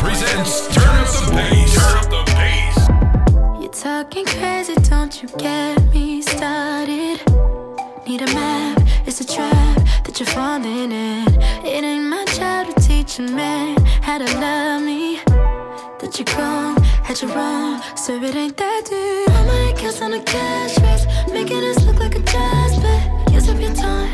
presents Turn Up the Bass. Turn Up the Bass. You're talking crazy, don't you get me started? Need a map, it's a trap that you're falling in. It ain't my job to teach a man how to love me. That you're wrong, had you wrong, so it ain't that deep. All my accounts on a cash race, making us look like a jazz bet. Use up your time,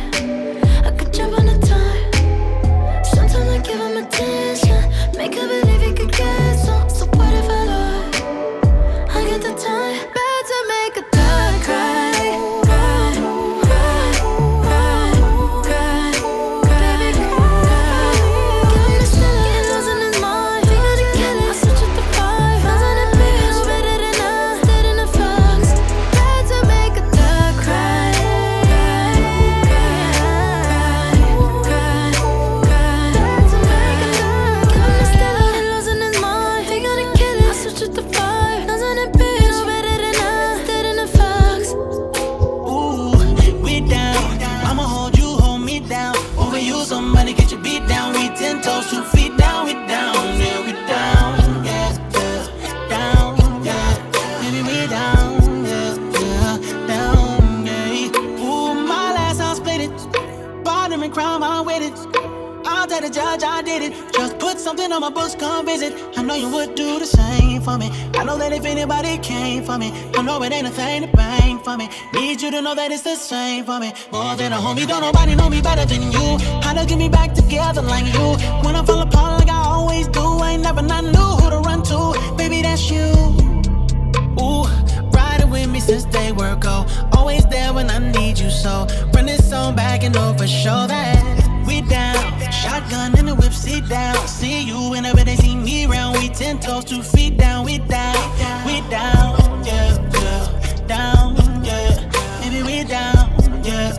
something on my books, come visit. I know you would do the same for me. I know that if anybody came for me, I know it ain't a thing to bang for me. Need you to know that it's the same for me. More than a homie, don't nobody know me better than you. How to get me back together like you. When I fall apart like I always do, I ain't never not knew who to run to. Baby, that's you. Ooh, riding with me since day were go. Oh. Always there when I need you so. Run this song back and over, show that we down. Shotgun in the whip, sit down. See you whenever they see me around. We ten toes, two feet down. We down, we down, yeah, yeah, down, yeah. Maybe we down, yeah,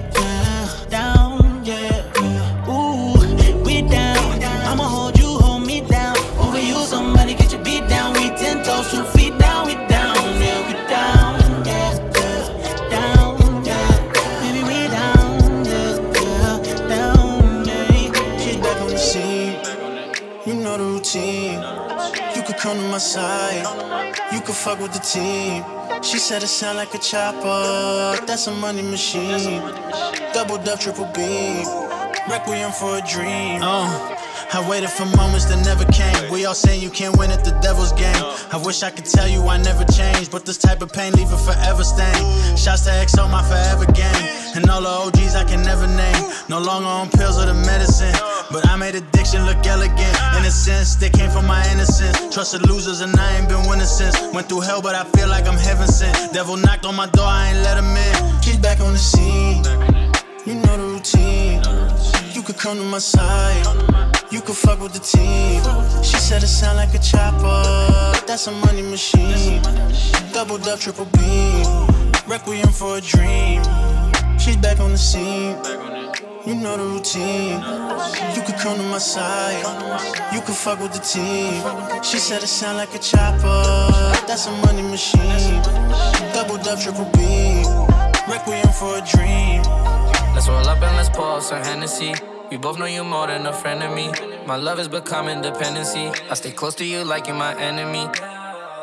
my side. You could fuck with the team. She said it sound like a chopper. That's a money machine. Double dub, triple beam. Requiem for a dream. Uh. I waited for moments that never came. We all saying you can't win at the devil's game. I wish I could tell you I never changed, but this type of pain leave a forever stain. Shouts to XO, my forever game. And all the OGs I can never name. No longer on pills or the medicine. But I made addiction look elegant. In a sense, they came from my innocence. Trusted losers and I ain't been winning since. Went through hell, but I feel like I'm heaven sent. Devil knocked on my door, I ain't let him in. She's back on the scene. You know the routine. You could come to my side. You could fuck with the team. She said it sound like a chopper. That's a money machine. Double dub, triple beam. Requiem for a dream. She's back on the scene. You know the routine. You could come to my side. You could fuck with the team. She said it sound like a chopper. That's a money machine. Double dub, triple beam. Requiem for a dream. Let's roll up and let's pour some Hennessy. We both know you more than a friend of me. My love is becoming dependency. I stay close to you like you're my enemy.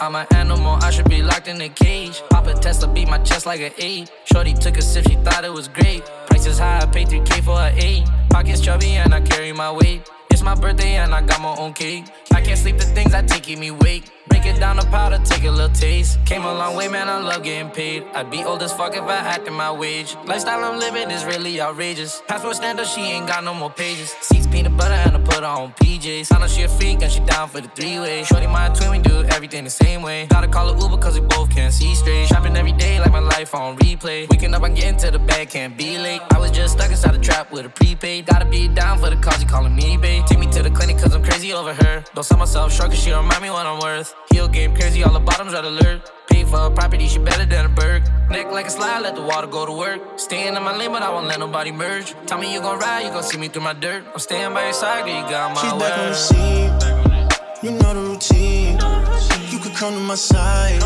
I'm an animal, I should be locked in a cage. Pop a Tesla, beat my chest like an eight. Shorty took a sip, she thought it was great. Price is high, I paid 3K for a eight. Pockets chubby and I carry my weight. It's my birthday and I got my own cake. I can't sleep, the things I take keep me wake. Break it down to powder, take a little taste. Came a long way, man, I love getting paid. I'd be old as fuck if I acted my wage. Lifestyle I'm living is really outrageous. Passport standard, she ain't got no more pages. Seats peanut butter and I put on PJs. I know she a freak and she down for the three way. Shorty my twin, we do everything the same way. Gotta call her Uber cause we both can't see straight. Shopping every day like my life on replay. Waking up, I'm getting to the bed, can't be late. I was just stuck inside a trap with a prepaid. Gotta be down for the cause, you calling me babe. Take me to the clinic cause I'm crazy over her. Don't sell myself short cause she remind me what I'm worth. Heel game crazy, all the bottoms red alert. Pay for a property, she better than a bird. Neck like a slide, let the water go to work. Staying in my lane, but I won't let nobody merge. Tell me you gon' ride, you gon' see me through my dirt. I'm staying by your side, girl, you got my She's word. back on the scene. You know the routine. Come to my side.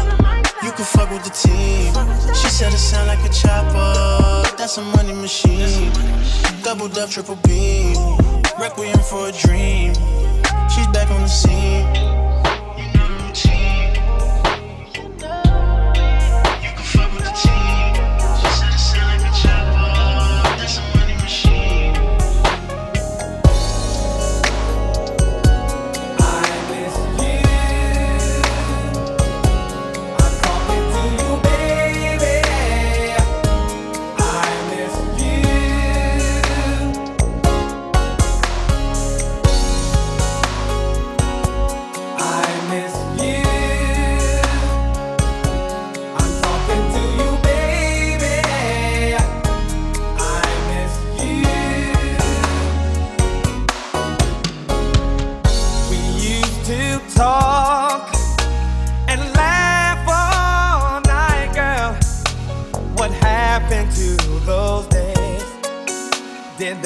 You could fuck with the team. She said it sound like a chopper. That's a money machine. Double dub, triple beam. Requiem for a dream. She's back on the scene.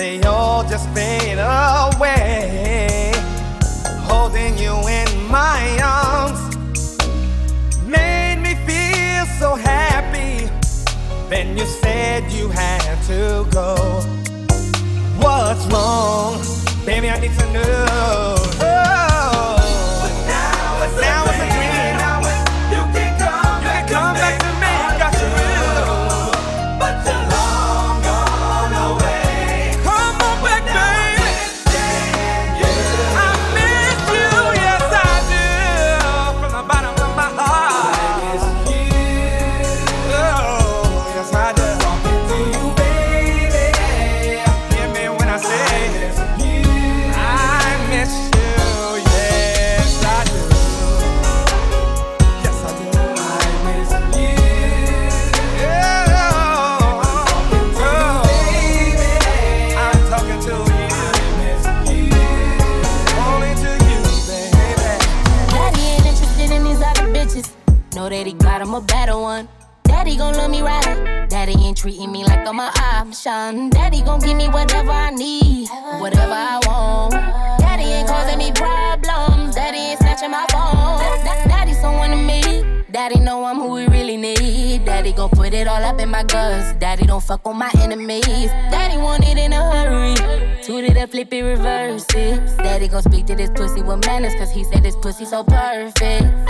They all just fade away? Holding you in my arms made me feel so happy. Then you said you had to go. What's wrong? Baby, I need to know. Oh. Pussy so perfect.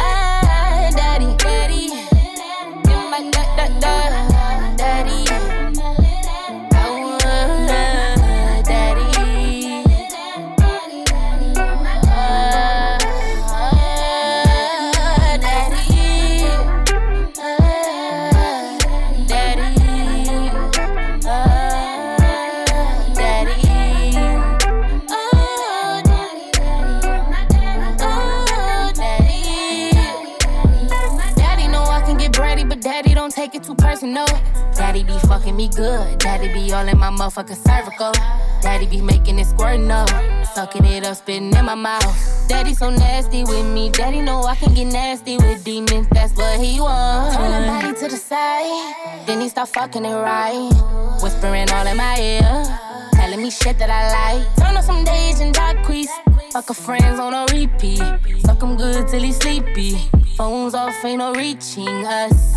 Off, ain't no reaching us.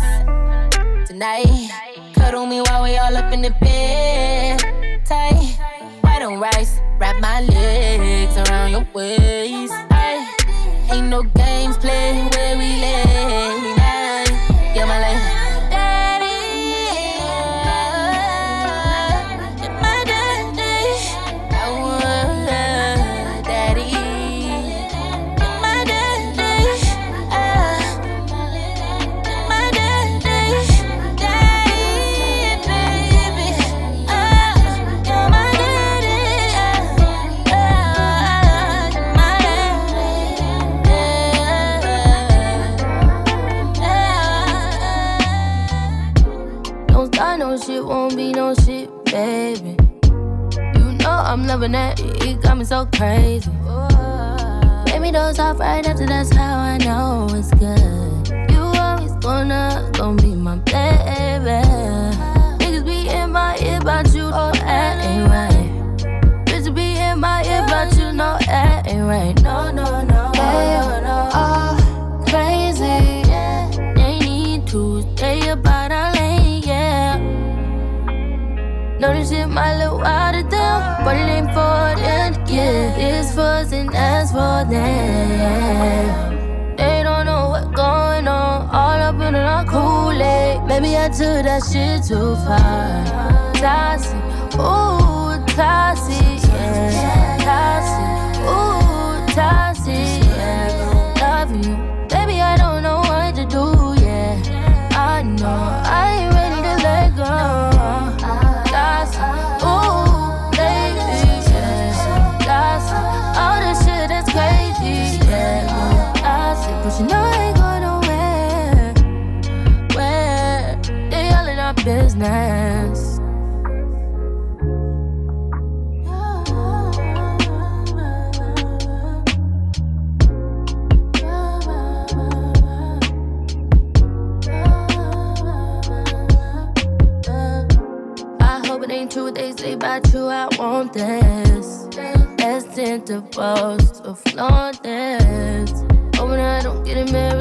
Tonight, cuddle me while we all up in the bed. Tight, white on rice. Wrap my legs around your waist. Ay, ain't no games played where we lay. So crazy. Baby, those off right after, that's how I know it's good. You always gonna, gonna be my baby. Niggas be in my ear about you, oh, that ain't right. Bitches be in my ear about you, no, that ain't right. No, no, no, no, no. Oh, crazy. They need to stay about our lane, yeah. Know this shit might look wild to them, but it ain't for them, yeah. And that's for them. They don't know what's going on, all up in our Kool-Aid. Maybe I took that shit too far. Toxic, ooh, toxic, yeah. Toxic, ooh, toxic, yeah. Love you, baby, I don't know what to do, yeah. I know I ain't ready to let go. business. true, they say you, I want this. As intervals of flawless. Oh, when I don't get it.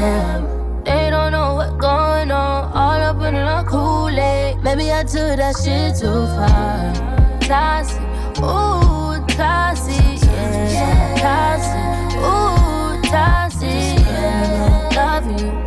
Them. They don't know what's going on, all up in the Kool-Aid. Maybe I took that shit too far. Toxic, ooh, toxic, yeah, toxic, ooh, toxic, yeah. Love you,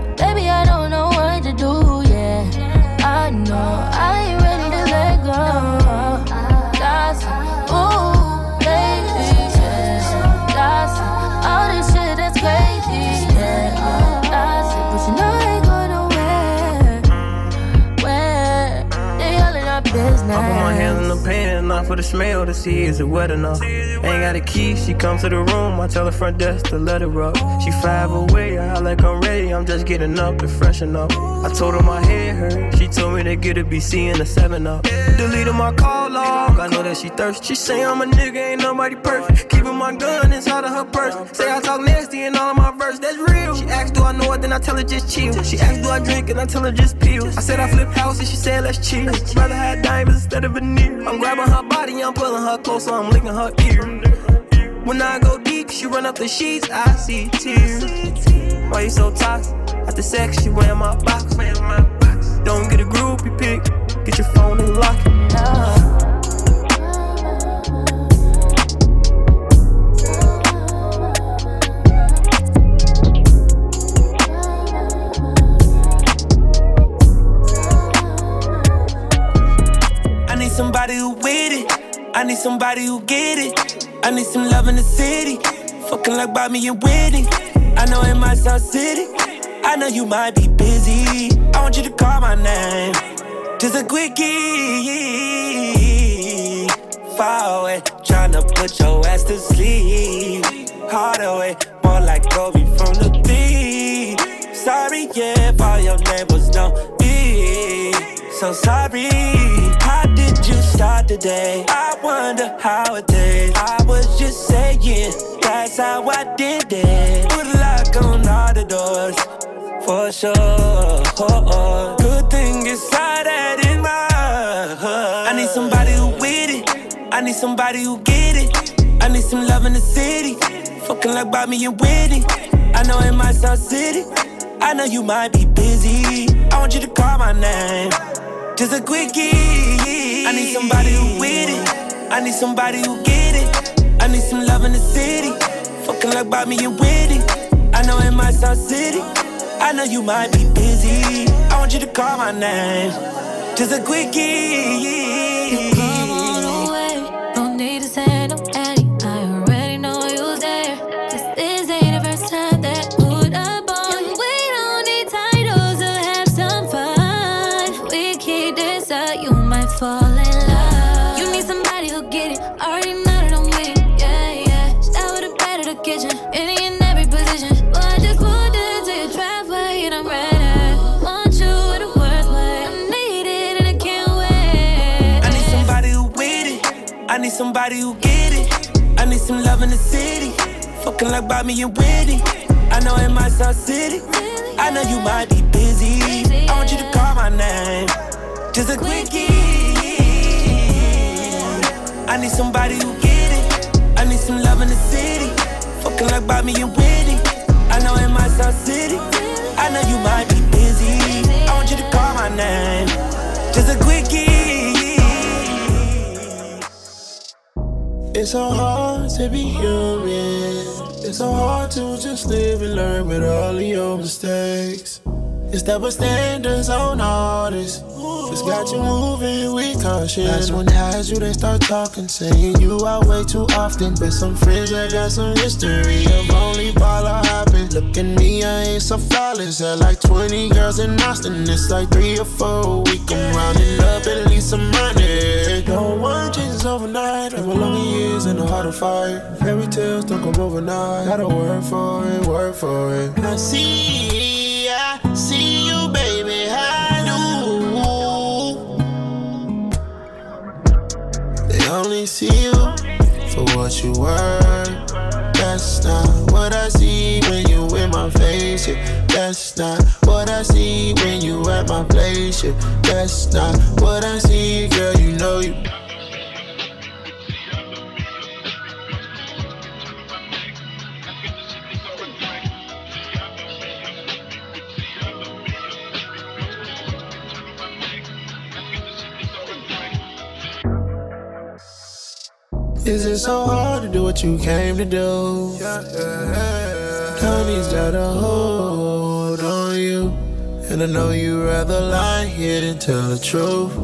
the smell to see is it wet enough. Ain't got a key, she comes to the room. I tell the front desk to let her up. She five away, I like I'm ready. I'm just getting up to freshen up. I told her my head hurt. She told me to get a BC and a 7 up. Deleted my call log. I know that she thirsty. She say I'm a nigga, ain't nobody perfect. Keeping my gun inside of her purse. Say I talk nasty in all of my verse. That's real. She asked, do I know it? Then I tell her just chill. She asked, do I drink? And I tell her just pills. I said I flip houses. She said let's chill. Rather have diamonds instead of veneer. I'm grabbing her body, I'm pulling her close, so I'm licking her ear. When I go deep, she run up the sheets, I see tears. Why you so toxic? After sex, she wearing my box. Don't get a groupie pick, get your phone and lock it. I need some love in the city. Fucking like Bobby and Whitney. I know it might sound city. I know you might be busy. I want you to call my name. Just a quickie. Far away, tryna put your ass to sleep. Hard away, more like Kobe from the beat. Sorry, yeah, if all your neighbors know me. So sorry. Did you start the day? I wonder how it did. I was just saying, that's how I did it. Put lock on all the doors, for sure. Good thing inside that in my heart. I need somebody who with it. I need somebody who get it. I need some love in the city. Fucking like Bobby and Whitney. I know it might sound city. I know you might be busy. I want you to call my name. Just a quickie. I need somebody who with it. I need somebody who get it. I need some love in the city. Fucking like Bobby and Whitney. I know it might sound city. I know you might be busy. I want you to call my name. Just a quickie. Need somebody who get it. I need some love in the city. Fucking like Bobby and Whitney. I know in my sound city. I know you might be busy. I want you to call my name. Just a quickie. I need somebody who get it. I need some love in the city. Fucking like Bobby and Whitney. I know in my sound city. I know you might be busy. I want you to call my name. Just a quickie. It's so hard to be human. It's so hard to just live and learn with all of your mistakes. It's double standards on all this. Just got you moving, we cautious. That's when has you, they start talking, saying you out way too often. But some friends that got some history of only baller hopping. Look at me, I ain't so flawless. Had like 20 girls in Austin, it's like three or four week. I'm rounding up at least some money. No one changes overnight. A long years and a harder fight. Fairy tales don't come overnight. Gotta work for it, work for it. I see, I see you, baby. I do. They only see you for what you were. That's not uh, what I see when you in my face. Yeah. That's not uh, what I see when you at my place. Yeah. That's not uh, what I see, girl. You know you. Is it so hard to do what you came to do? Tony's got a hold on you. And I know you'd rather lie here than tell the truth.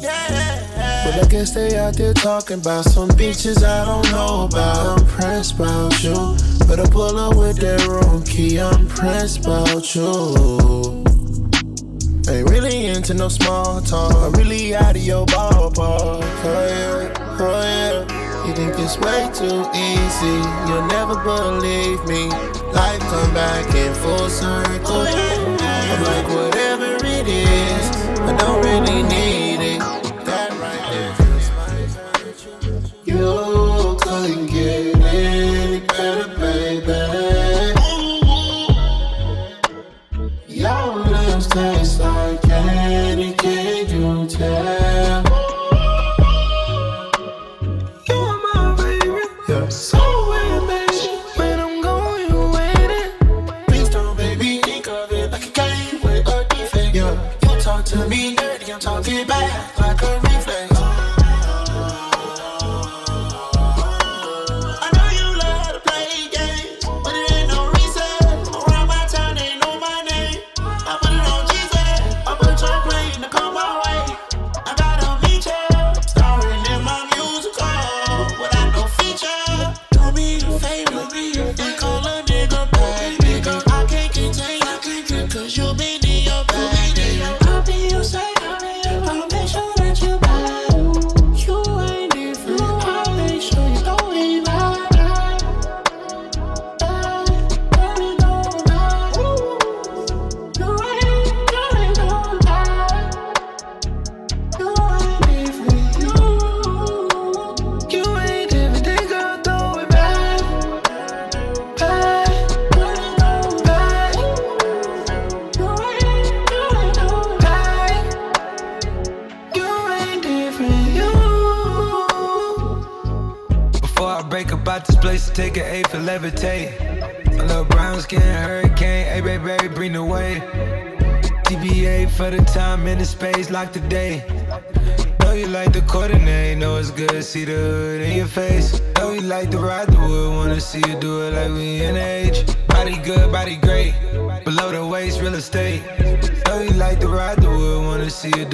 But I guess they out there talking about some bitches I don't know about. I'm pressed about you. But I pull up with that wrong key. I'm pressed about you. Ain't really into no small talk. I'm really out of your ballpark. Oh yeah, oh yeah. You think it's way too easy. You'll never believe me. Life come back in full circle. I'm like, whatever it is, I don't really need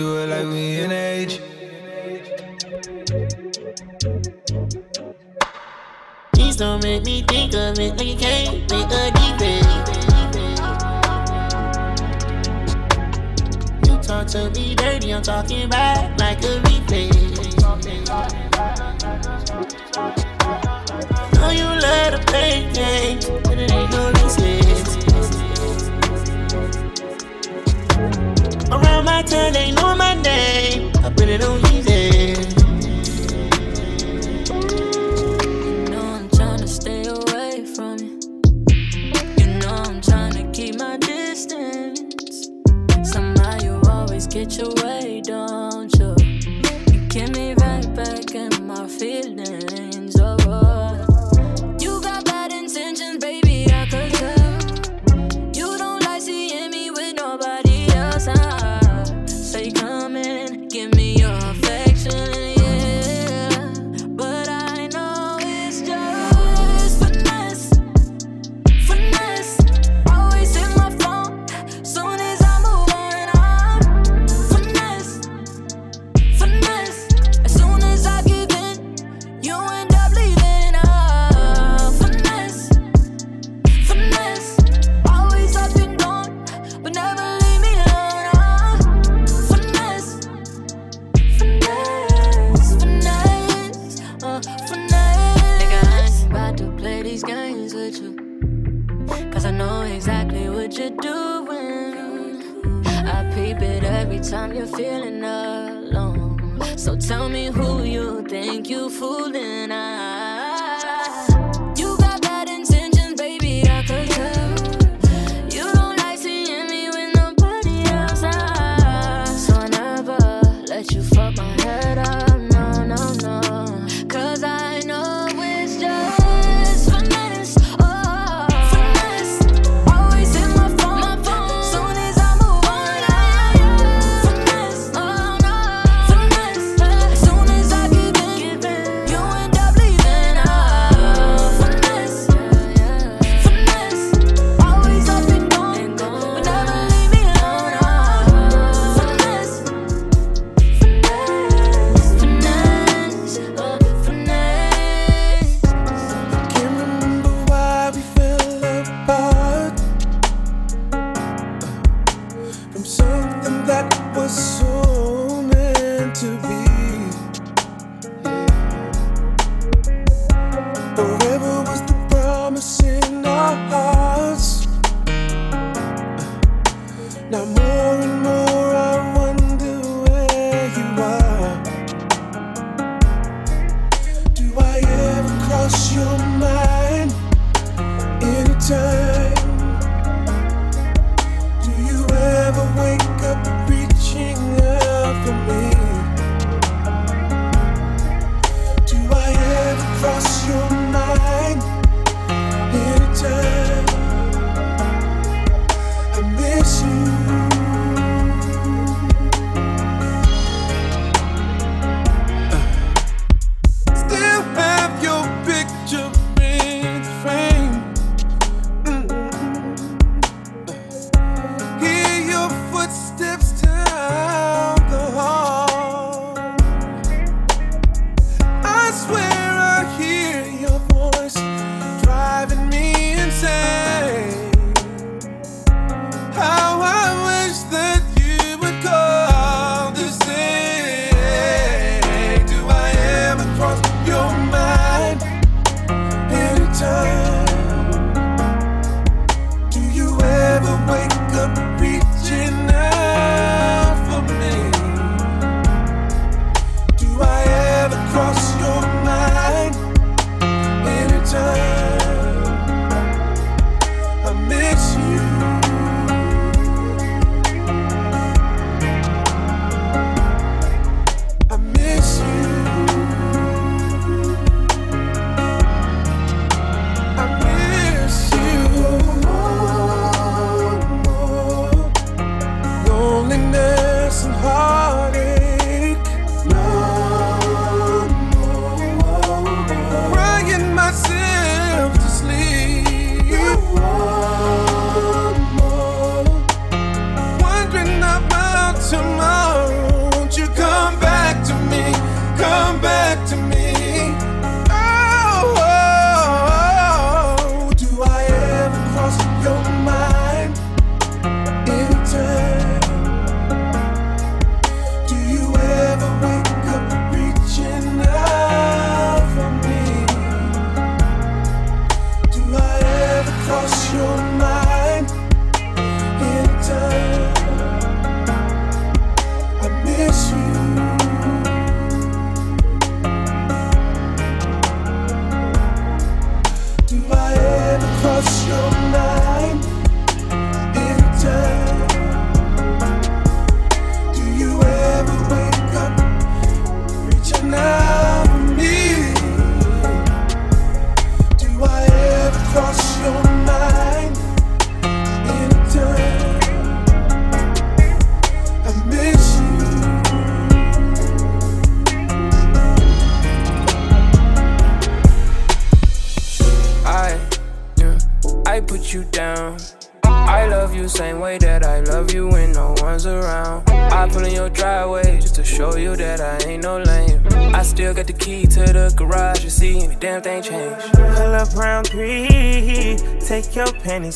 do it like we in age. Please don't make me think of it like you can't make a defense. You talk to me dirty, I'm talking back like a replay. Know you love to play games, but it ain't no recess. My they know my name. I put it on easy.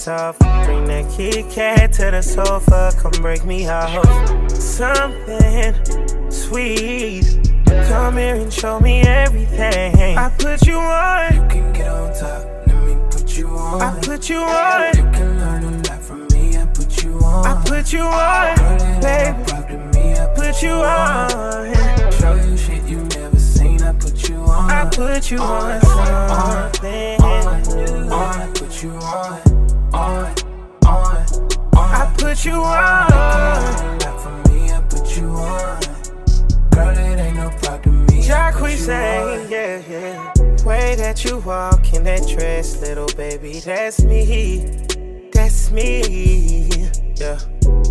hands. Bring that kitty cat to the sofa, come break me off. Something sweet. Come here and show me everything. I put you on. You can get on top. Let me put you on. I put you on. You can learn a lot from me. I put you on. I put you on, Girl, baby. Me, I put, put you on. on. Show you shit you never seen. I put you on. I put you on. on, on, on, on, on, on, on, on, on, on, on, on, on. I put you on. Not for me, I put you on. Girl, it ain't no problem to me. Jacque on. yeah, yeah. Way that you walk in that dress, little baby, that's me. That's me. Yeah.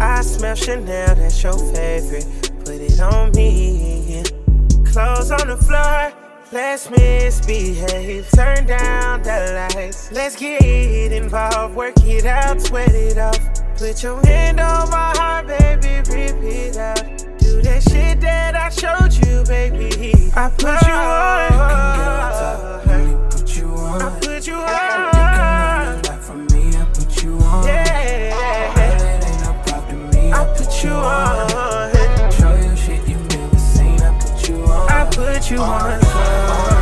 I smell Chanel, that's your favorite. Put it on me. Clothes on the floor Let's misbehave, turn down the lights. Let's get involved, work it out, sweat it off. Put your hand on my heart, baby, rip it out. Do that shit that I showed you, baby. I put you on. Put you on. I put you on. I put you on. that you want.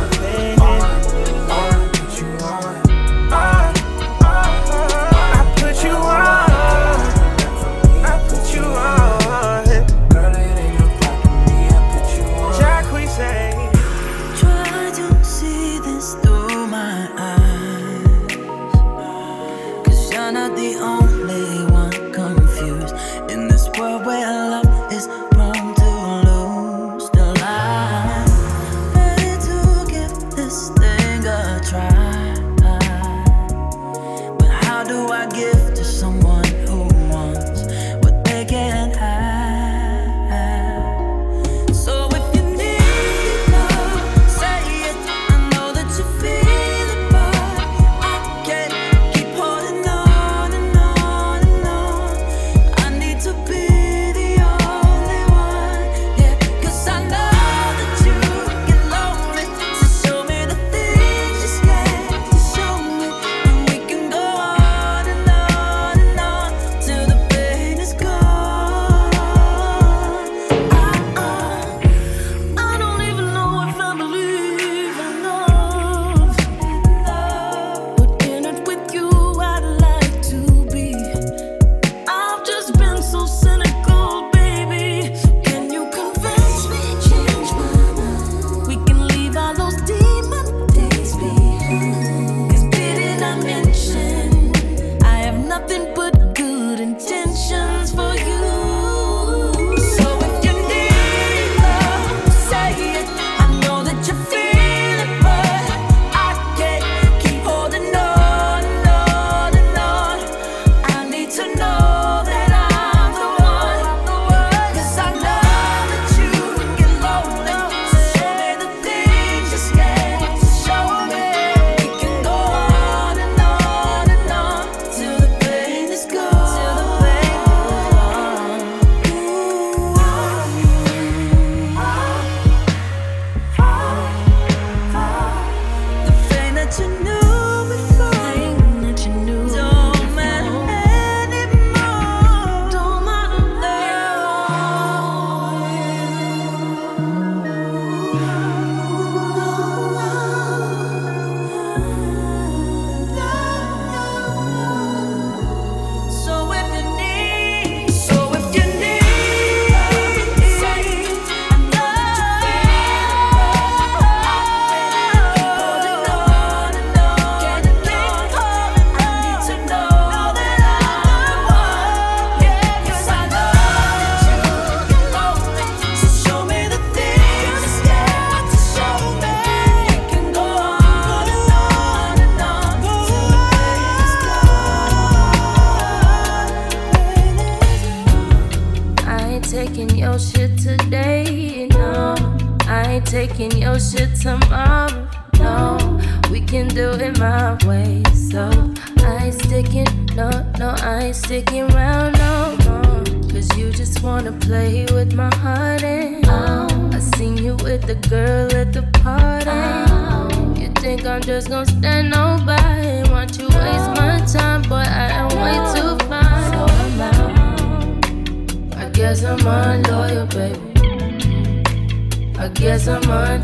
taking your shit tomorrow.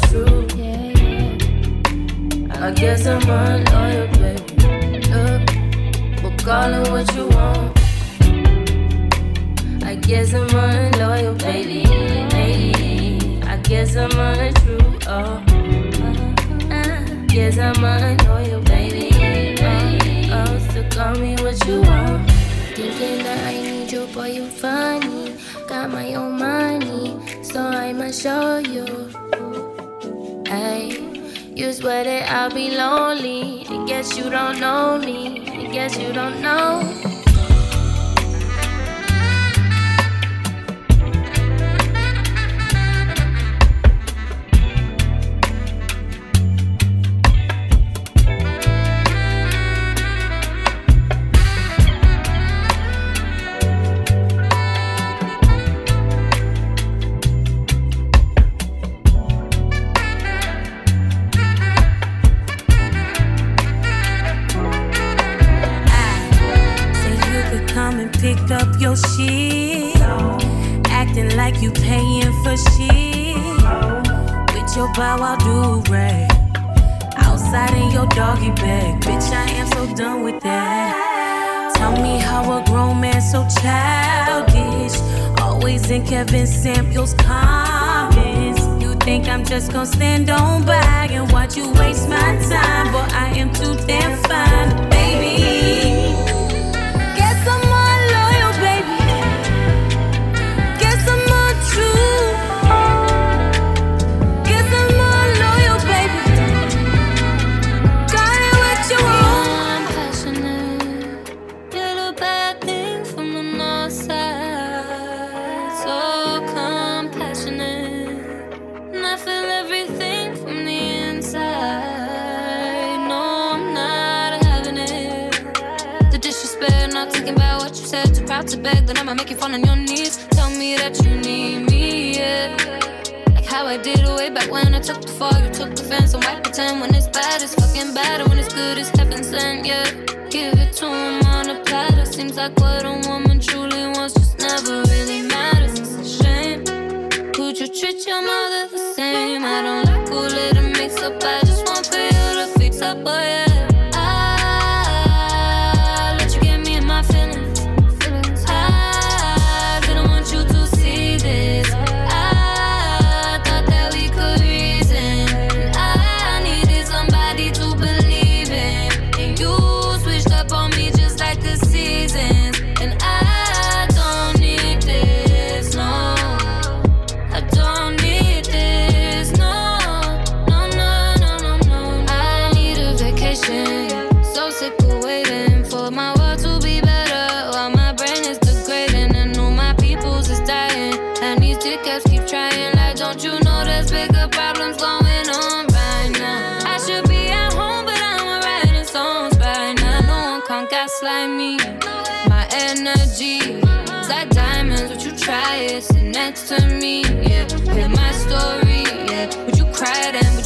true. guess you don't know. childish. Always in Kevin Samuels' comments. You think I'm just gonna stand on by and watch you waste my time? But I am too damn fine, baby. to beg, then I'ma make you fall on your knees. Tell me that you need me, yeah. Like how I did way back when I took the fall, you took the fence. And why pretend when it's bad, it's fucking bad. And when it's good, it's heaven sent, yeah. Give it to him on a platter. Seems like what a woman truly wants just never really matters. It's a shame. Could you treat your mother the same? next to me, yeah. Hear my story, yeah. Would you cry then?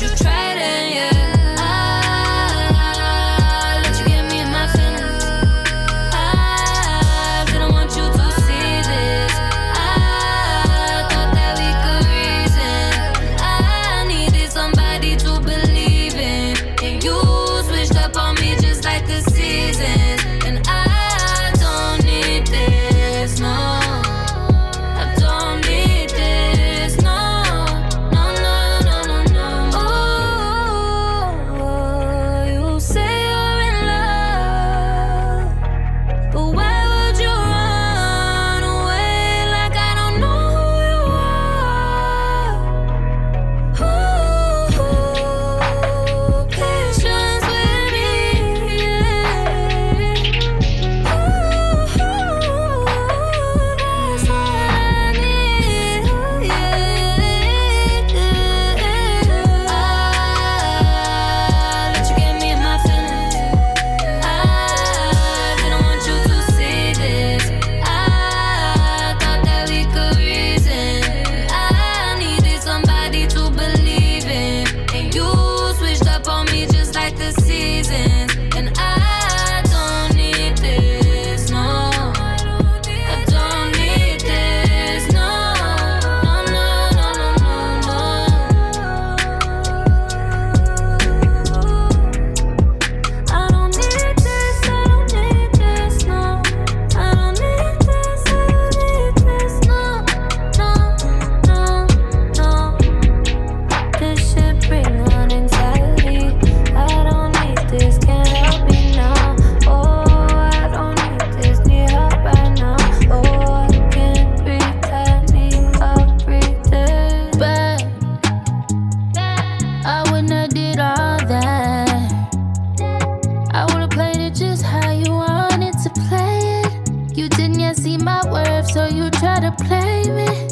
So you try to play me.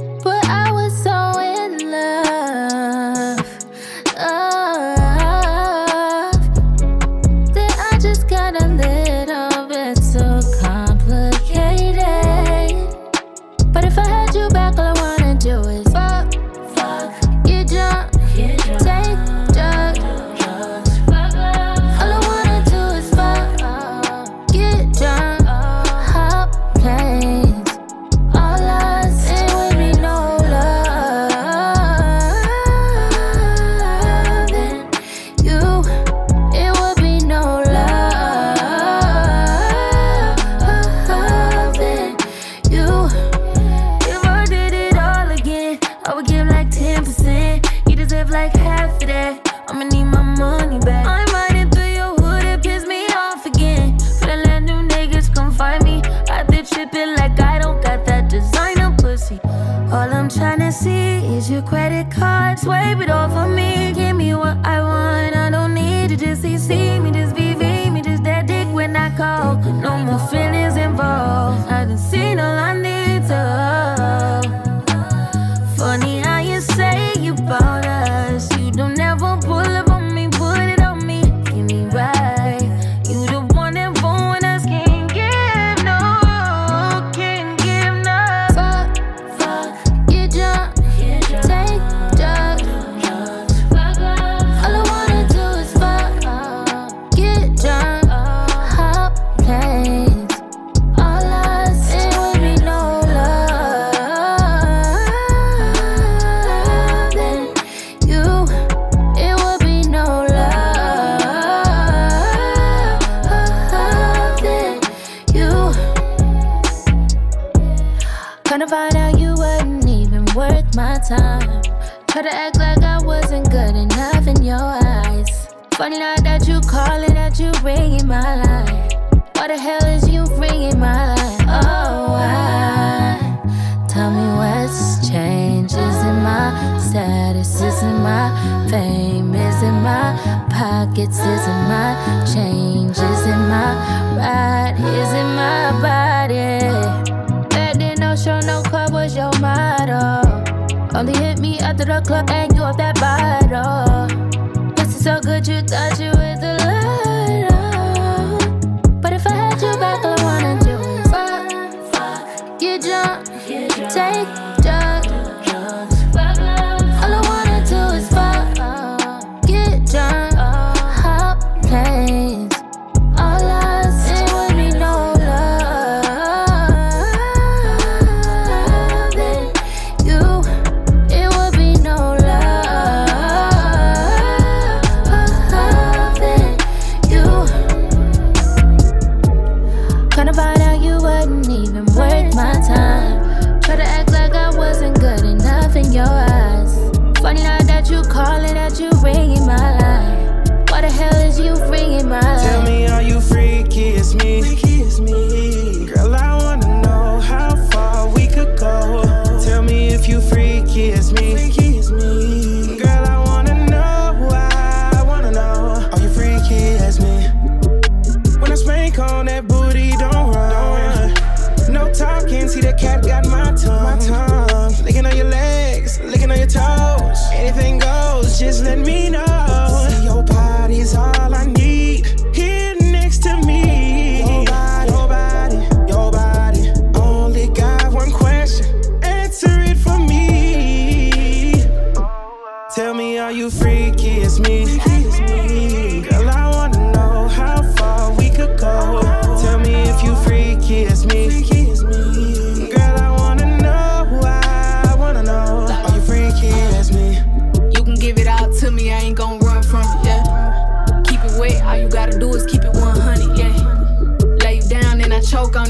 All of that you, bring in my life. What the hell is you bringing my life? Oh, why? Tell me what's changed. Is it my status? Is it my fame? Is it my pockets? Is it my change? Is it my ride? Is it my body? Back then, no show, no club was your motto. Only hit me after the club and you off that bottle. This is so good, you thought you would.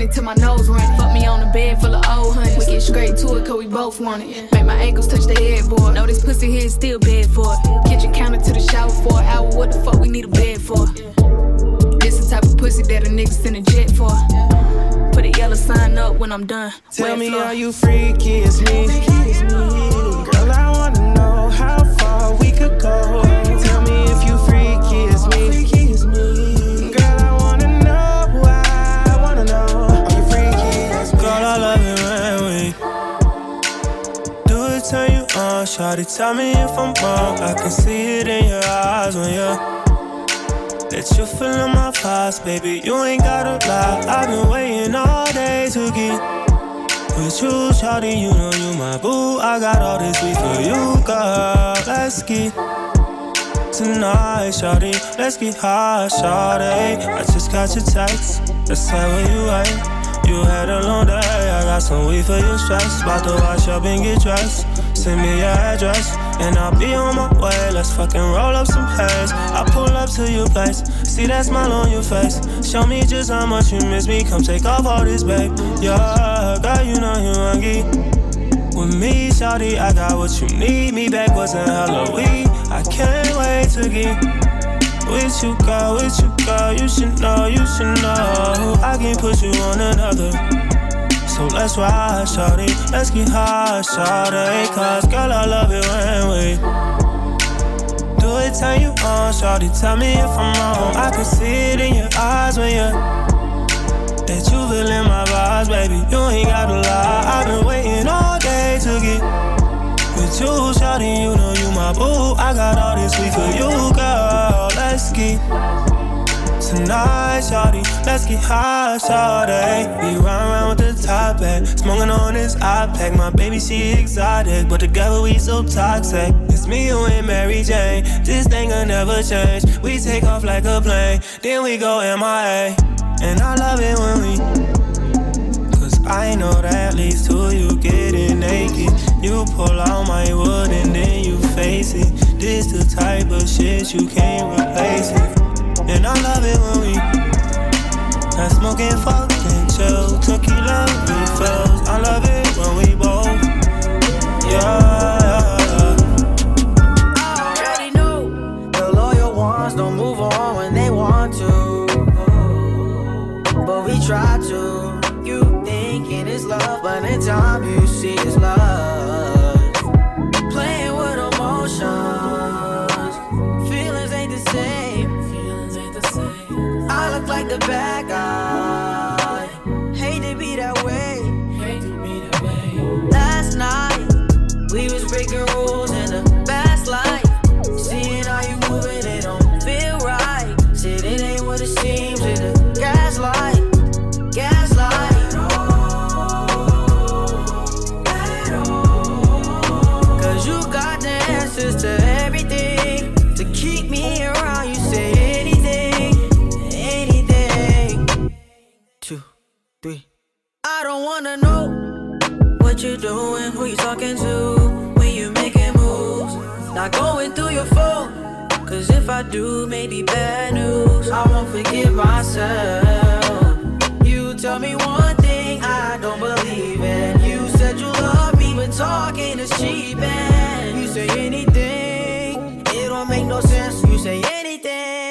money till my nose running. Fuck me on the bed full of old honey. We get straight to it, cause we both want it. Make my ankles touch the headboard. Know this pussy here is still bad for it. Kitchen counter to the shower for an hour. What the fuck we need a bed for? This the type of pussy that a nigga send a jet for. Put a yellow sign up when I'm done. Tell Wet me, floor. are you freaky as me? Girl, I wanna know how far we could go. Tell me if you freaky as me. Shawty, tell me if I'm wrong. I can see it in your eyes when you're. That you feeling my vibes, baby. You ain't gotta lie. I've been waiting all day to get with you, shawty. You know you my boo. I got all this sweet for you, girl. Let's get tonight, shawty. Let's get high, shawty. I just got your text. Tell where you at. You had a long day. I got some weed for your stress. About to wash up and get dressed. Send me your address, and I'll be on my way. Let's fucking roll up some haze. I pull up to your place. See that smile on your face. Show me just how much you miss me. Come take off all this, babe. Yeah, girl, you know you hungry. With me, shawty, I got what you need. Me back wasn't Halloween. I can't wait to get with you, girl, with you, girl. You should know, you should know. I can put you on another. So let's ride, shawty. Let's get high, shawty. Cause, girl, I love it when we do it, turn you on, shawty. Tell me if I'm wrong. I can see it in your eyes when you're. That you feeling my vibes, baby. You ain't gotta lie. I've been waiting all day to get with you, shawty. You know you my boo. I got all this sweet for you, girl. Let's get tonight, shawty. Let's get high, shawty. We run around with the top back, smoking on this iPad. My baby, she exotic, but together we so toxic. It's me, you, and Mary Jane. This thing will never change. We take off like a plane, then we go MIA. And I love it when we Cause I know that leads to you getting naked. You pull out my wood and then you face it. This the type of shit you can't replace it. And I love it when we not smoking, fucking chill. Tequila refills. I love it when we both. Yeah. Already know the loyal ones don't move on when they want to. But we try to. You thinking it's love, but in time you you're doing, who you talking to, when you making moves. Not going through your phone, cause if I do, maybe bad news. I won't forgive myself. You tell me one thing I don't believe in. You said you love me, but talking is cheap. And you say anything, it don't make no sense. You say anything.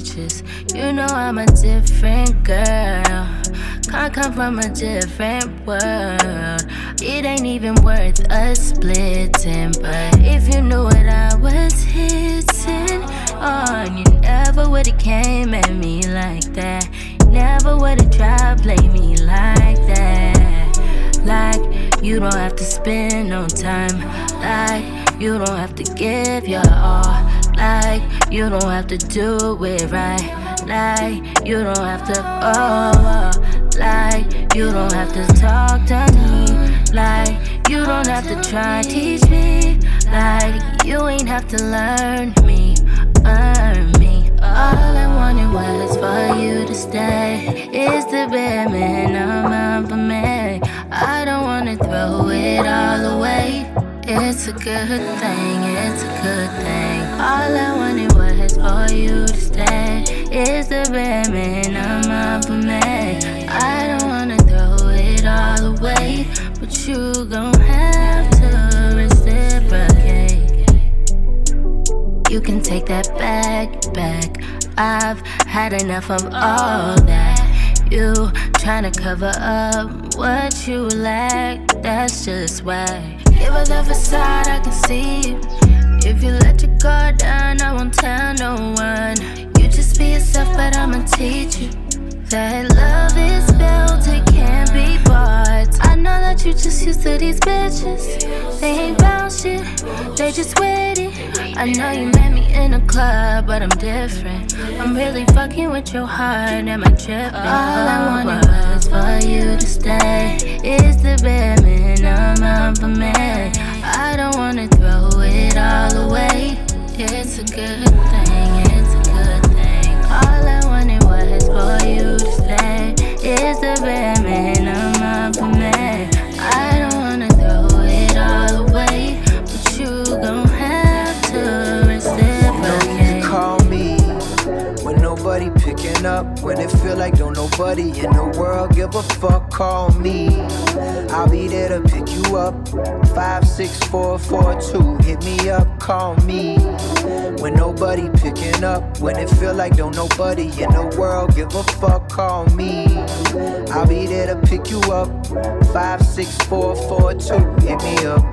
You know I'm a different girl. Can't come from a different world. It ain't even worth us splitting. But if you knew what I was hitting on, you never would've came at me like that. Never would've tried to play me like that. Like you don't have to spend no time. Like you don't have to give your all. Like you don't have to do it right. Like you don't have to oh. Like you don't have to talk to me. Like you don't have to try and teach me. Like you ain't have to learn me, earn me. All I wanted was for you to stay. It's the bare minimum for me. I don't wanna throw it all away. It's a good thing, it's a good thing. All I wanted was for you to stay. It's the bare minimum for me. I don't wanna throw it all away, but you gon' have to reciprocate. You can take that back, back. I've had enough of all that. You tryna cover up what you lack, that's just why. Give her the facade, I can see. If you let your guard down, I won't tell no one. You just be yourself, but I'ma teach you. That love is built, it can't be bought. I know that you just used to these bitches. They ain't bout shit, they just waiting. I know you met me in a club, but I'm different. I'm really fucking with your heart, am I tripping? All I wanted was for you to stay. Is the bare minimum for me. I don't wanna throw it all away. It's a good thing, it's a good thing. All I wanted was for you to stay. Is the bare minimum for me. I don't wanna throw it all away, but you gon' have to know you reciprocate. can call me when nobody picking up. When it feel like don't nobody in the world give a fuck. Call me, I'll be there to pick you up. Five six four four two, hit me up. Call me when nobody picking up. When it feel like don't nobody in the world give a fuck. Call me, I'll be there to pick you up. Five six four four two, hit me up.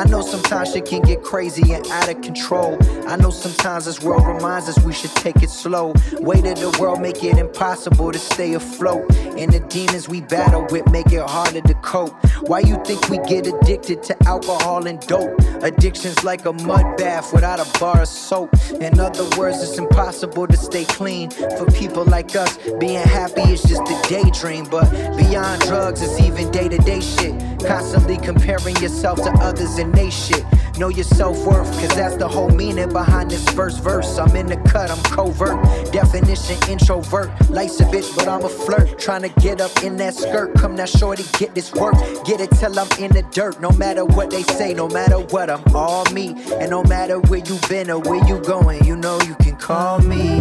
I know sometimes shit can get crazy and out of control. I know sometimes this world reminds us we should take it slow. Weight of the world make it impossible to stay afloat. And the demons we battle with make it harder to cope. Why you think we get addicted to alcohol and dope? Addiction's like a mud bath without a bar of soap. In other words, it's impossible to stay clean. For people like us, being happy is just a daydream. But beyond drugs, it's even day to day shit. Constantly comparing yourself to others and shit. Know your self worth, cause that's the whole meaning behind this first verse. I'm in the cut, I'm covert. Definition introvert. Life's a bitch, but I'm a flirt. Trying to get up in that skirt. Come now, shorty, get this work. Get it till I'm in the dirt. No matter what they say, no matter what, I'm all me. And no matter where you been or where you going, you know you can call me.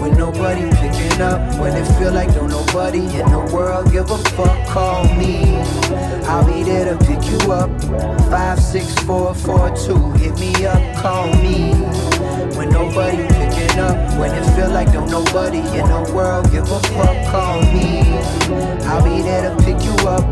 When nobody picking up, when it feel like don't nobody in the world give a fuck, call me. I'll be there to pick you up. Five, six, four, four, two. Hit me up, call me. When nobody up, when it feel like don't nobody in the world give a fuck, call me. I'll be there to pick you up.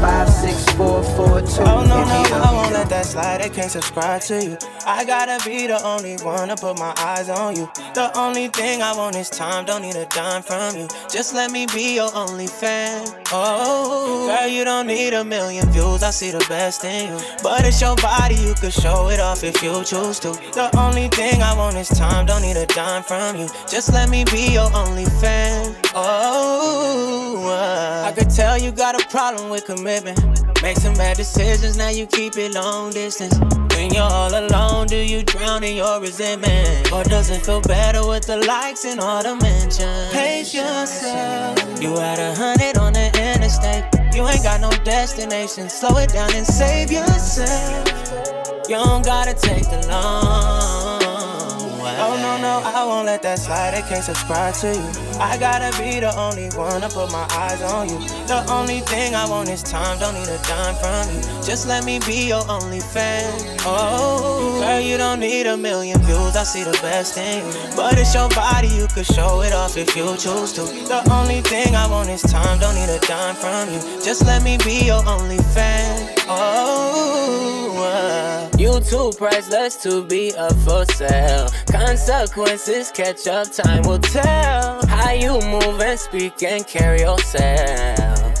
Five, six, four, four, two. Oh no, no, I won't let that slide. I can't subscribe to you. I gotta be the only one to put my eyes on you. The only thing I want is time. Don't need a dime from you. Just let me be your only fan. Oh, girl, you don't need a million views. I see the best in you. But it's your body, you could show it off if you choose to. The only thing I want is time. Don't need a from you. Just let me be your only fan. Oh, uh, I could tell you got a problem with commitment. Make some bad decisions, now you keep it long distance. When you're all alone, do you drown in your resentment? Or does it feel better with the likes and all the mentions? Pace yourself. You had a hundred on the interstate. You ain't got no destination. Slow it down and save yourself. You don't gotta take the long. No, I won't let that slide. I can't subscribe to you. I gotta be the only one to put my eyes on you. The only thing I want is time. Don't need a dime from you. Just let me be your only fan. Oh, girl, you don't need a million views. I see the best in you. But it's your body, you could show it off if you choose to. The only thing I want is time. Don't need a dime from you. Just let me be your only fan. Oh. You too priceless to be up for sale. Consequences catch up, time will tell. How you move and speak and carry yourself.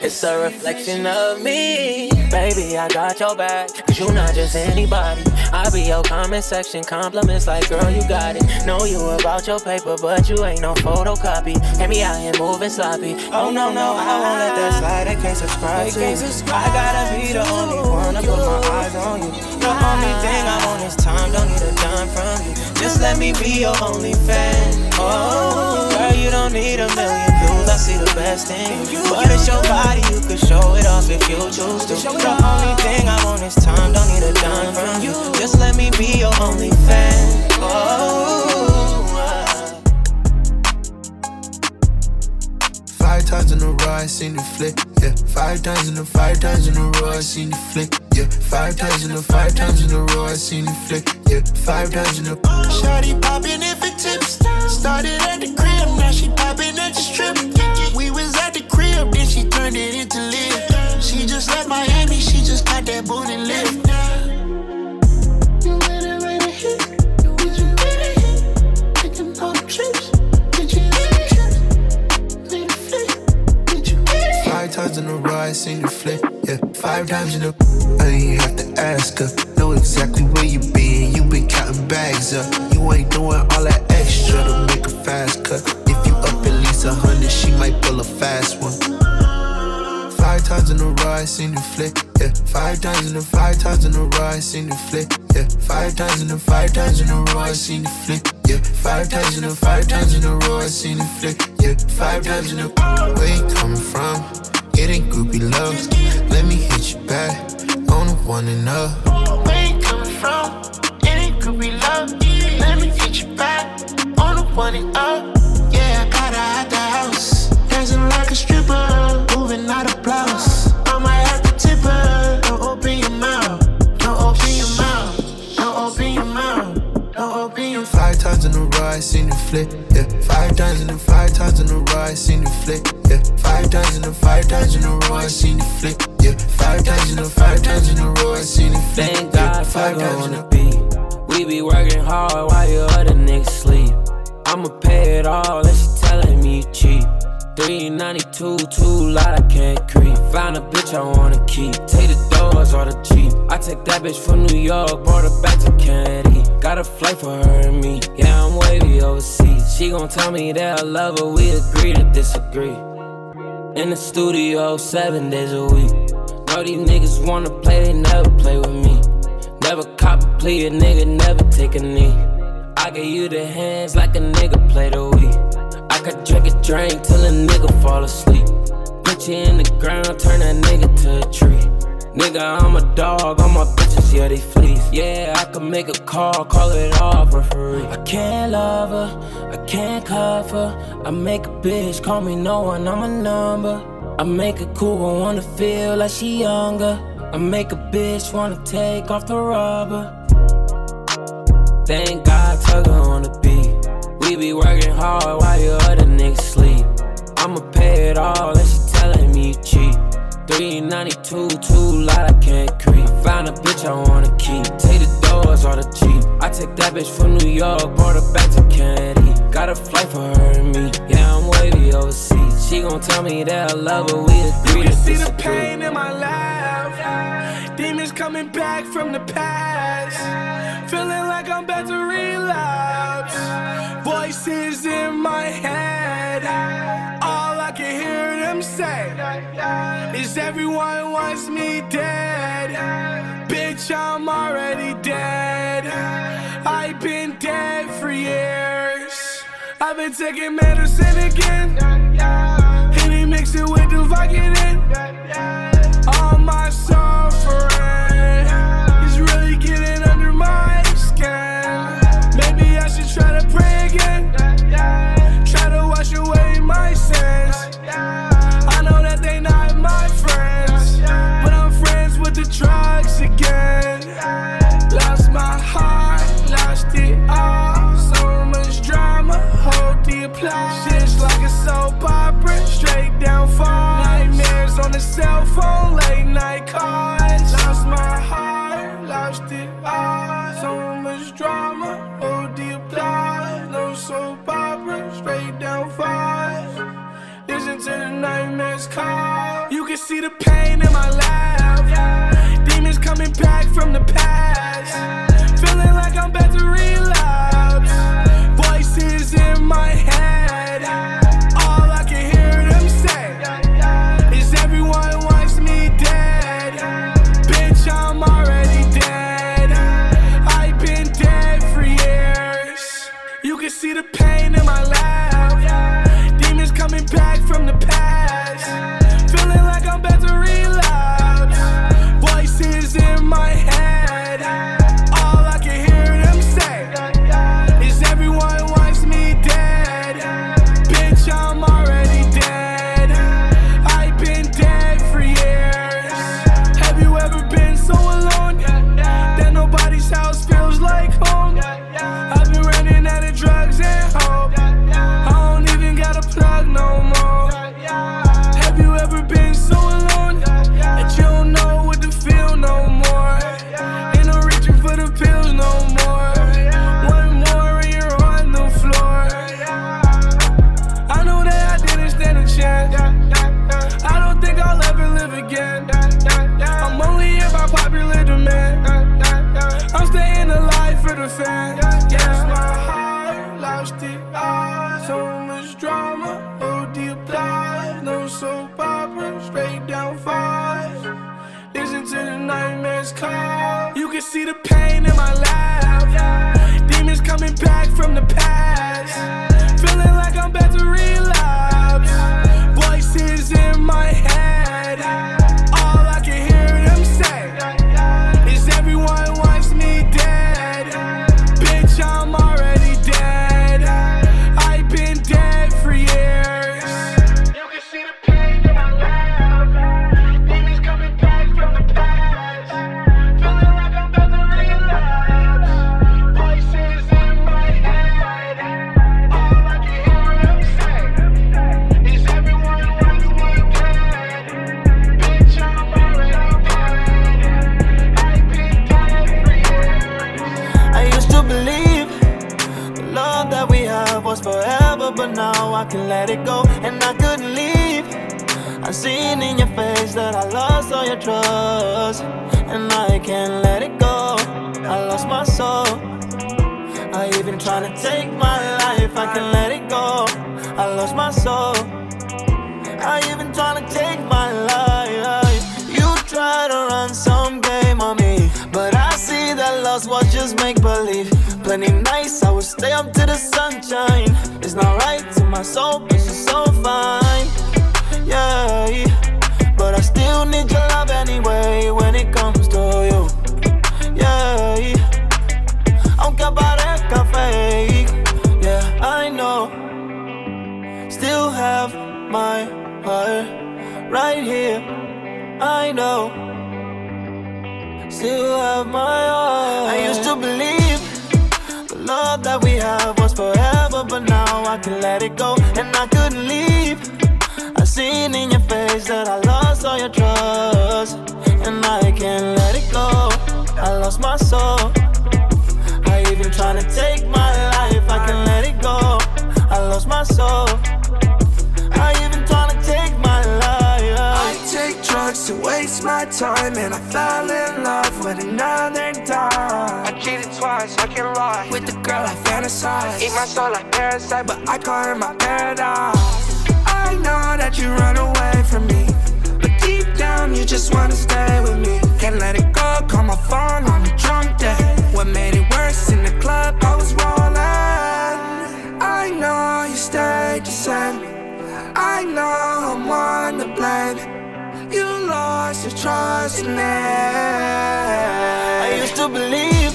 It's a reflection of me. Baby, I got your back. Cause you not just anybody. I be your comment section. Compliments like, girl, you got it. Know you about your paper, but you ain't no photocopy. Had me out here moving sloppy. Oh, no, no, I won't let that slide. I can't subscribe to you. I gotta be the only one to put my eyes on you. The only thing I want is time. Don't need a dime from you. Just let me be your only fan. Oh, girl, you don't need a million views. I see the best in you. But it's your body, you could show it off if you choose to. The only thing I want is time, don't need a dime from you. Just let me be your only fan. Oh, uh. Five times in a row, I seen the flick. Yeah, five times in a five times in a row, I seen the flick. Yeah, five times in a five times in a row, I seen the flick. Yeah, five times in a. Shawty popping if it tips. Started at the crib, now she popping at the strip. We was at the crib, then she turned it into live. She just left Miami, she just got that booty five times in a. I ain't have to ask her. Know exactly where you been. You been counting bags up. You ain't doing all that extra to make a fast cut. If you up at least a hundred, she might pull a fast one. Five times in a row, I seen the flick. Yeah, five times in a five times in a row, I seen the flick. Yeah, five times in a five times in a row, I seen the flick. Yeah, five times in a five times in a row, I seen the flick. Yeah, five times in a. Where you coming from? It ain't groupie love. Let me hit you back on the one and up. Where you coming from? It ain't be love. Let me get you back on the one and up. Yeah, I got her at the house. Dancing like a stripper, moving out of blouse. In a row, I seen the flick. Yeah, five times in a five times in a row, I seen the flick. Yeah, five times in a five times in a row I seen it flick. Yeah, five times in a five times in a row I seen it flick. Thank God fuck on the beat. We be working hard while you other niggas sleep. I'ma pay it all, and she telling me cheap. 392, too loud, I can't creep. Found a bitch I wanna keep. Take the doors or the Jeep. I take that bitch from New York, brought her back to Kennedy. Got a flight for her and me. Yeah, I'm wavy overseas. She gon' tell me that I love her, we agree to disagree. In the studio, seven days a week. Know these niggas wanna play, they never play with me. Never cop a plea, a nigga never take a knee. I give you the hands like a nigga play the. I could drink a drink till a nigga fall asleep. Put you in the ground, turn that nigga to a tree. Nigga, I'm a dog, all my bitches, yeah, they fleas. Yeah, I can make a call, call it off, referee. I can't love her, I can't cuff her. I make a bitch, call me no one, I'm a number. I make a cool one wanna feel like she younger. I make a bitch wanna take off the rubber. Thank God, Tugger on the beat. Be working hard while you other niggas sleep. I'ma pay it all, and she telling me cheap. 392, too loud, I can't creep. Found a bitch I wanna keep. Take the doors or the Jeep. I take that bitch from New York, brought her back to Kennedy. Got a flight for her and me. Yeah, I'm wavy overseas. She gon' tell me that I love her, we agree You can see the pain in my laugh. Demons coming back from the past. Feeling like I'm about to relapse. Voices in my head. All I can hear them say is everyone wants me dead. Bitch, I'm already dead. I've been dead for years. I've been taking medicine again. Henny mix it with the Vicodin. All my suffering is really getting under my skin. Maybe I should try to pray again. Try to wash away my sins. I know that they not my friends, but I'm friends with the drugs again. Lost my heart, lost it all. So much drama, hold the applause. Shit's like a soap opera, straight down fall. Cell phone, late night calls. Lost my heart, lost it all. So much drama, hold the applause. No soap opera, straight down falls. Listen to the nightmares call. You can see the pain in my laugh. Demons coming back from the past. Feeling like I'm about to relapse. Pain in my laugh. Demons coming back from the past. Feeling like I'm about to relapse. From the past. I can't let it go. I lost my soul. I even tryna take my life, I can let it go. I lost my soul. I even tryna take my life. You try to run some game on me, but I see that loss was just make believe. Plenty nights I would stay up to the sunshine. It's not right to my soul, but she's so fine. Yeah, but I still need your love anyway when it comes right here. I know. Still have my heart. I used to believe the love that we have was forever, but now I can let it go, and I couldn't leave. I seen in your face that I lost all your trust, and I can't let it go. I lost my soul. I even tryna take my life, I can let it go. I lost my soul. Drugs to waste my time, and I fell in love with another dime. I cheated twice, I can't lie. With the girl I fantasize. Eat my soul like parasite, but I call her my paradise. I know that you run away from me, but deep down you just wanna stay with me. Can't let it go, call my phone on a drunk day. What made it worse in the club? I was rolling. I know you stayed the same. I know I'm one to blame. You lost your trust in. I used to believe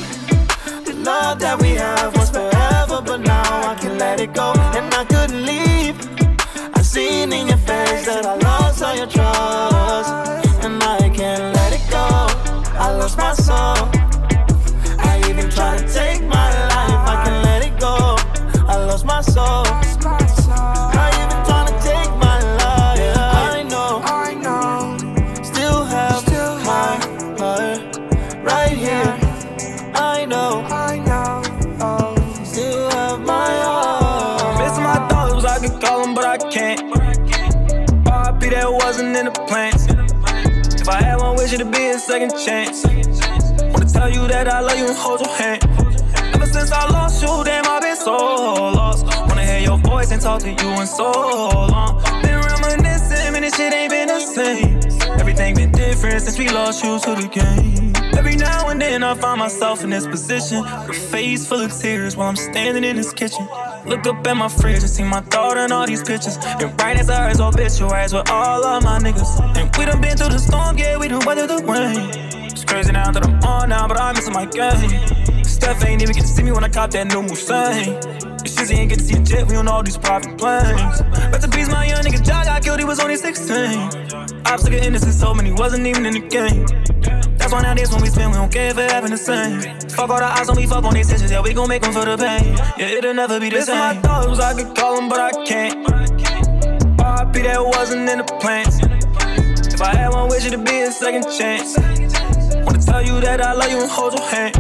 the love that we have was forever, but now I can let it go, and I couldn't leave. I seen in your face that I lost all your trust, and I can't let it go. I lost my soul. Plans. If I had one wish, it'd be a second chance. Wanna tell you that I love you and hold your hand. Ever since I lost you, damn, I've been so lost. Wanna hear your voice and talk to you in so long. Been reminiscing, man, this shit ain't been the same. Everything been different since we lost you to the game. Every now and then I find myself in this position, a face full of tears while I'm standing in this kitchen. Look up at my fridge and see my daughter in all these pictures. And right to her is obituaries with all of my niggas. And we done been through the storm, yeah, we done weathered the rain. It's crazy now that I'm on now, but I'm missing my game. Steph ain't even get to see me when I cop that new Mustang. Shizzy ain't get to see the jet, we on all these private planes. Rest in peace, my young nigga Jaw got killed, he was only 16. Ops took innocent soul, man, he wasn't even in the game. That's why nowadays when we spend, we don't care if it happen the same. Fuck all the eyes on me, fuck on these bitches, yeah, we gon' make them feel the pain. Yeah, it'll never be the Missing same. my thoughts, I could call them, but I can't. RP that wasn't in the plans. If I had one wish, it'd be a second chance. Wanna tell you that I love you and hold your hand.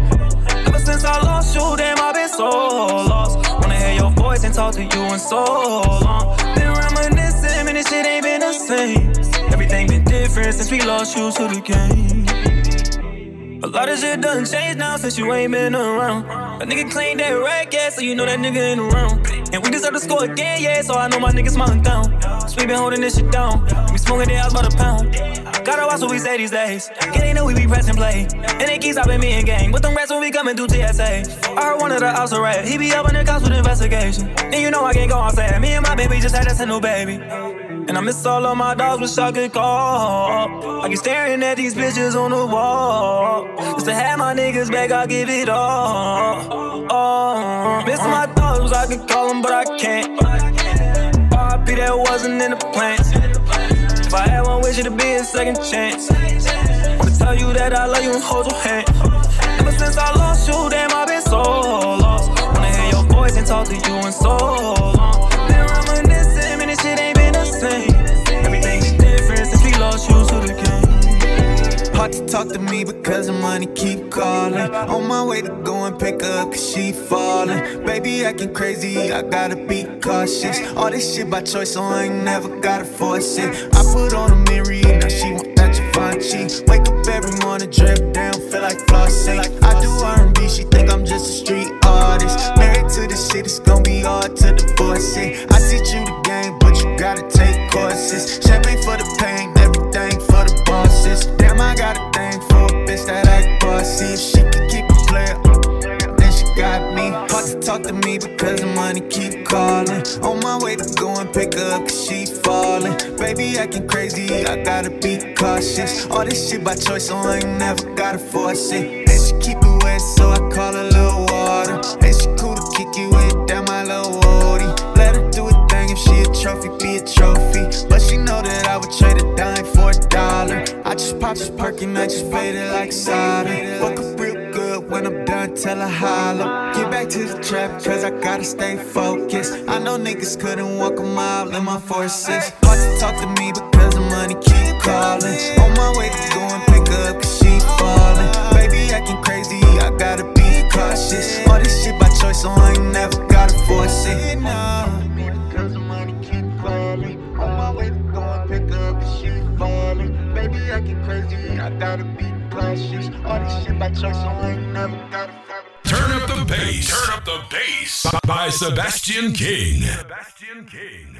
Ever since I lost you, damn, I've been so lost. Wanna hear your voice and talk to you in so long. Been reminiscing, man, this shit ain't been the same. Everything been different since we lost you to the game. A lot of shit done changed now since you ain't been around. A nigga claimed that red gas, so you know that nigga ain't around. And we deserve to score again, yeah, so I know my niggas smiling down. So we been holding this shit down. We smoking the house by the pound. Gotta watch what we say these days. Yeah, they know we be pressing play. And they keep stopping me in game. With them rats when we coming through TSA. I heard one of the ops rat. He be up in the cops with investigation. And you know I can't go outside. Me and my baby just had us a new baby. And I miss all of my dogs, wish I could call. I keep staring at these bitches on the wall. Just to have my niggas back, I give it all. Oh, wasn't in the plans. If I had one wish, it'd be a second chance. Wanna tell you that I love you and hold your hand. Ever since I lost you, damn, I've been so lost. Wanna hear your voice and talk to you in so long. To to talk to me because the money keep calling. On my way to go and pick up cause she falling. Baby acting crazy, I gotta be cautious. All this shit by choice, so I ain't never gotta force it. I put on a mirror, now she want that Givenchy. Wake up every morning, drip down, feel like flossing. I do R&B, she think I'm just a street artist. Married to this shit, it's gonna be hard to divorce it. I teach you the To me because the money keep calling. On my way to go and pick her up cause she falling. Baby acting crazy, I gotta be cautious. All this shit by choice, so I ain't never gotta force it. And she keep it wet, so I call her little water. And she cool to kick you with down my little woody. Let her do a thing if she a trophy, be a trophy. But she know that I would trade a dime for a dollar. I just pop this perky, I just faded like solder. Fuck up real when I'm done, tell her holla. Get back to the trap, cause I gotta stay focused. I know niggas couldn't walk a mile in my forces. Hard to talk to me because the money keep calling. On my way to go and pick up cause she falling. Baby acting crazy, I gotta be cautious. All this shit by choice, so I ain't never gotta force it. Falling. Baby acting crazy, I gotta be cautious. All this shit by choice, so I ain't never gotta Turn up the bass. Turn up the bass. By Sebastian King. Sebastian King. Sebastian King.